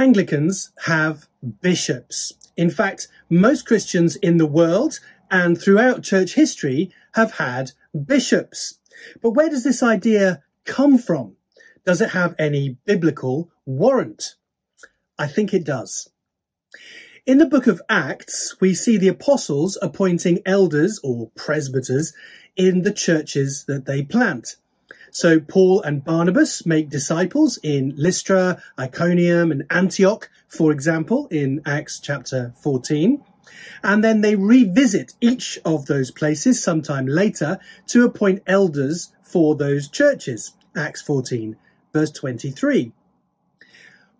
Anglicans have bishops. In fact, most Christians in the world and throughout church history have had bishops. But where does this idea come from? Does it have any biblical warrant? I think it does. In the book of Acts, we see the apostles appointing elders or presbyters in the churches that they plant. So Paul and Barnabas make disciples in Lystra, Iconium, and Antioch, for example, in Acts chapter 14. And then they revisit each of those places sometime later to appoint elders for those churches. Acts 14, verse 23.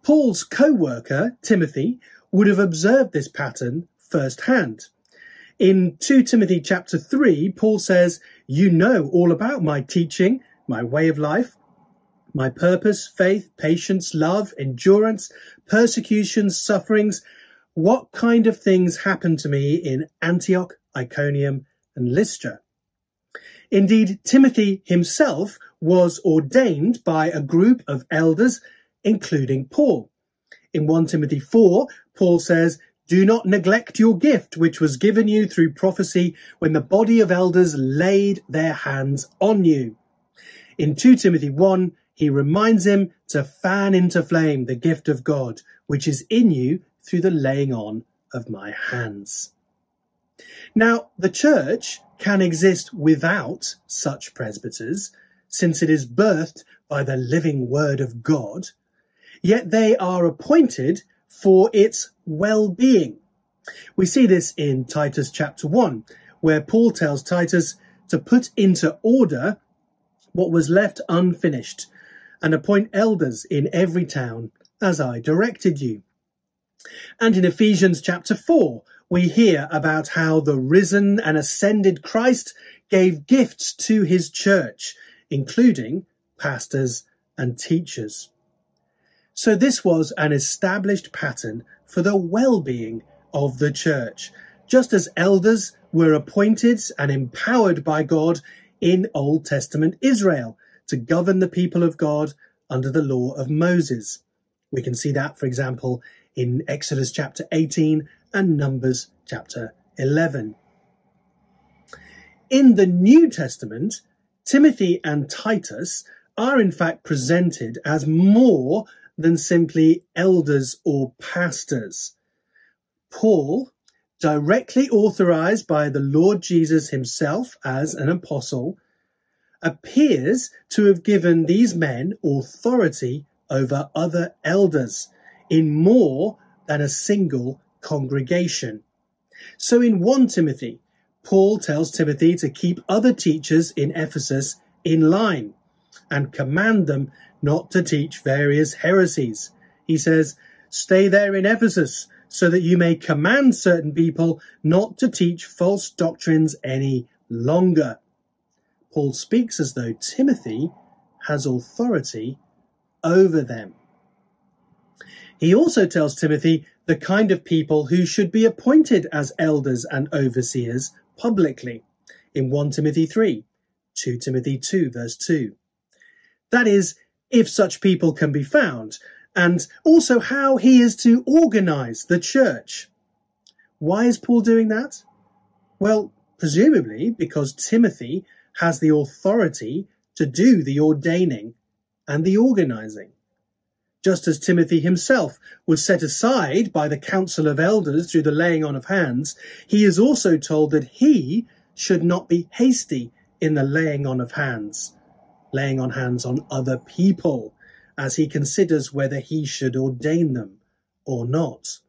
Paul's co-worker, Timothy, would have observed this pattern firsthand. In 2 Timothy chapter 3, Paul says, You know all about my teaching, my way of life, my purpose, faith, patience, love, endurance, persecutions, sufferings, what kind of things happened to me in Antioch, Iconium, and Lystra. Indeed, Timothy himself was ordained by a group of elders, including Paul. In 1 Timothy 4, Paul says, Do not neglect your gift, which was given you through prophecy when the body of elders laid their hands on you. In 2 Timothy 1, he reminds him to fan into flame the gift of God, which is in you through the laying on of my hands. Now, the church can exist without such presbyters, since it is birthed by the living word of God, yet they are appointed for its well-being. We see this in Titus chapter 1, where Paul tells Titus to put into order what was left unfinished and appoint elders in every town as I directed you. And in Ephesians chapter 4, we hear about how the risen and ascended Christ gave gifts to his church, including pastors and teachers. So this was an established pattern for the well-being of the church, just as elders were appointed and empowered by God in Old Testament Israel to govern the people of God under the law of Moses. We can see that, for example, in Exodus chapter 18 and Numbers chapter 11. In the New Testament, Timothy and Titus are in fact presented as more than simply elders or pastors. Paul, directly authorized by the Lord Jesus himself as an apostle, appears to have given these men authority over other elders in more than a single congregation. So in 1 Timothy, Paul tells Timothy to keep other teachers in Ephesus in line and command them not to teach various heresies. He says, Stay there in Ephesus so that you may command certain people not to teach false doctrines any longer. Paul speaks as though Timothy has authority over them. He also tells Timothy the kind of people who should be appointed as elders and overseers publicly in 1 Timothy 3, 2 Timothy 2 verse 2. That is, if such people can be found, and also how he is to organize the church. Why is Paul doing that? Well, presumably because Timothy has the authority to do the ordaining and the organizing. Just as Timothy himself was set aside by the council of elders through the laying on of hands, he is also told that he should not be hasty in the laying on of hands, laying on hands on other people as he considers whether he should ordain them or not.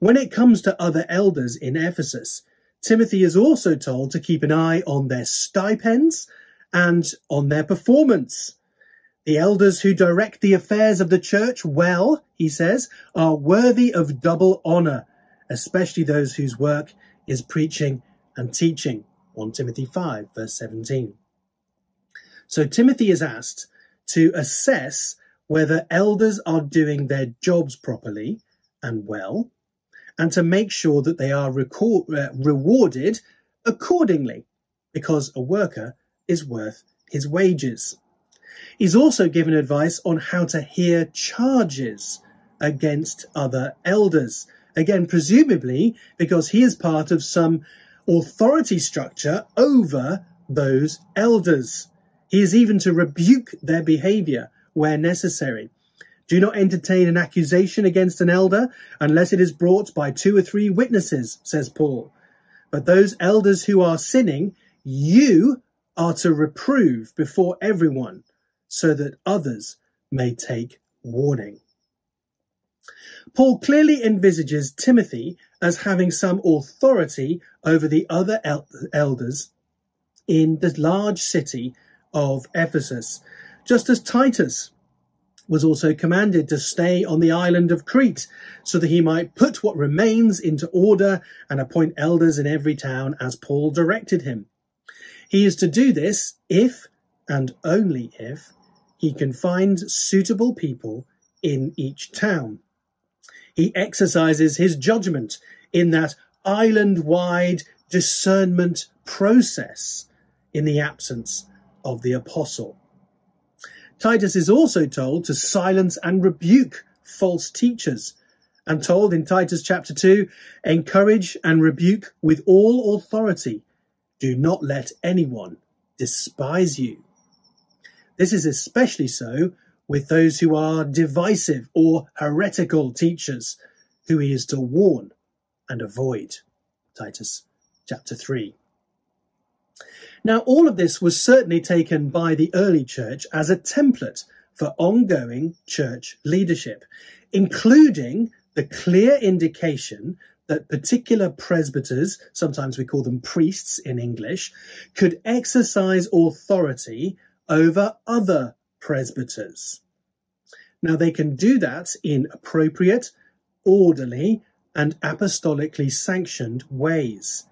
When it comes to other elders in Ephesus, Timothy is also told to keep an eye on their stipends and on their performance. The elders who direct the affairs of the church well, he says, are worthy of double honour, especially those whose work is preaching and teaching. 1 Timothy 5 verse 17. So Timothy is asked to assess whether elders are doing their jobs properly and well, and to make sure that they are record, uh, rewarded accordingly, because a worker is worth his wages. He's also given advice on how to hear charges against other elders. Again, presumably because he is part of some authority structure over those elders. He is even to rebuke their behavior where necessary. Do not entertain an accusation against an elder unless it is brought by two or three witnesses, says Paul. But those elders who are sinning, you are to reprove before everyone so that others may take warning. Paul clearly envisages Timothy as having some authority over the other el- elders in the large city of Ephesus, just as Titus was also commanded to stay on the island of Crete so that he might put what remains into order and appoint elders in every town as Paul directed him. He is to do this if and only if he can find suitable people in each town. He exercises his judgment in that island wide discernment process in the absence of the apostle. Titus is also told to silence and rebuke false teachers. and told in Titus chapter 2 encourage and rebuke with all authority. Do not let anyone despise you. This is especially so with those who are divisive or heretical teachers, who he is to warn and avoid. Titus chapter 3. Now, all of this was certainly taken by the early church as a template for ongoing church leadership, including the clear indication that particular presbyters, sometimes we call them priests in English, could exercise authority over other presbyters. Now, they can do that in appropriate, orderly, and apostolically sanctioned ways.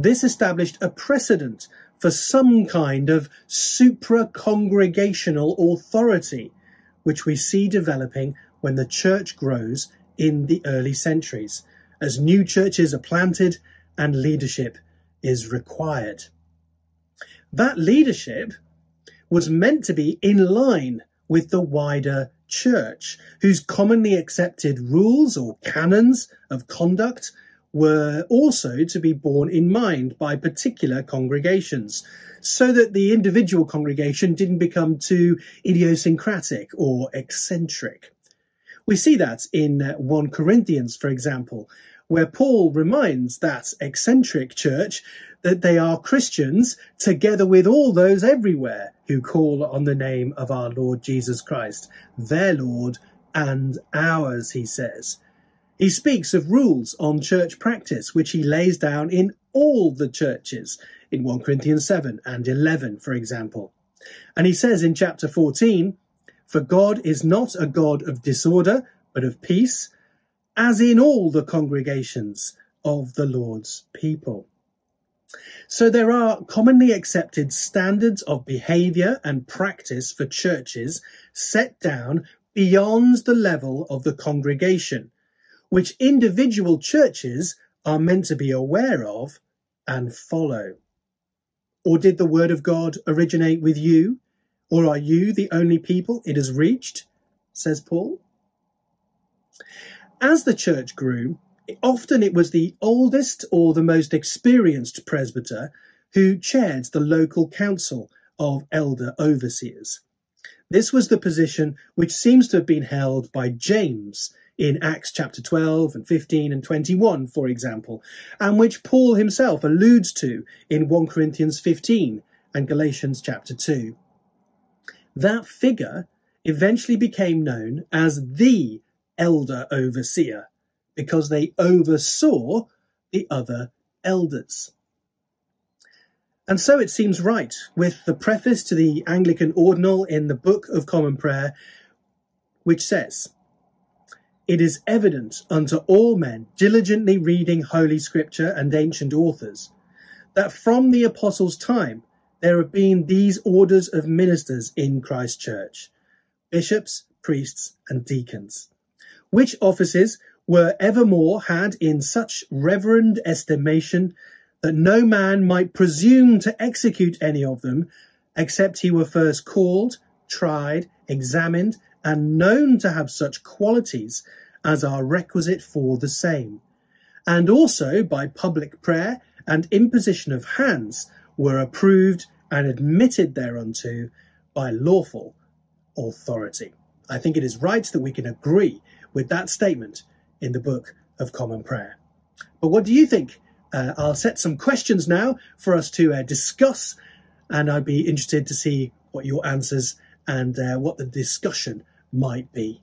This established a precedent for some kind of supra congregational authority, which we see developing when the church grows in the early centuries, as new churches are planted and leadership is required. That leadership was meant to be in line with the wider church, whose commonly accepted rules or canons of conduct were also to be borne in mind by particular congregations, so that the individual congregation didn't become too idiosyncratic or eccentric. We see that in uh, 1 Corinthians, for example, where Paul reminds that eccentric church that they are Christians together with all those everywhere who call on the name of our Lord Jesus Christ, their Lord and ours, he says. He speaks of rules on church practice, which he lays down in all the churches, in 1 Corinthians 7 and 11, for example. And he says in chapter 14, For God is not a God of disorder, but of peace, as in all the congregations of the Lord's people. So there are commonly accepted standards of behavior and practice for churches set down beyond the level of the congregation which individual churches are meant to be aware of and follow. Or did the word of God originate with you? Or are you the only people it has reached? says Paul. As the church grew, often it was the oldest or the most experienced presbyter who chaired the local council of elder overseers. This was the position which seems to have been held by James in Acts chapter 12 and 15 and 21, for example, and which Paul himself alludes to in 1 Corinthians 15 and Galatians chapter 2. That figure eventually became known as the elder overseer because they oversaw the other elders. And so it seems right with the preface to the Anglican Ordinal in the Book of Common Prayer, which says, it is evident unto all men diligently reading Holy Scripture and ancient authors that from the apostles' time there have been these orders of ministers in Christ Church bishops, priests, and deacons, which offices were evermore had in such reverend estimation that no man might presume to execute any of them except he were first called, tried, examined, and known to have such qualities as are requisite for the same, and also by public prayer and imposition of hands were approved and admitted thereunto by lawful authority. I think it is right that we can agree with that statement in the Book of Common Prayer. But what do you think? Uh, I'll set some questions now for us to uh, discuss, and I'd be interested to see what your answers and uh, what the discussion might be.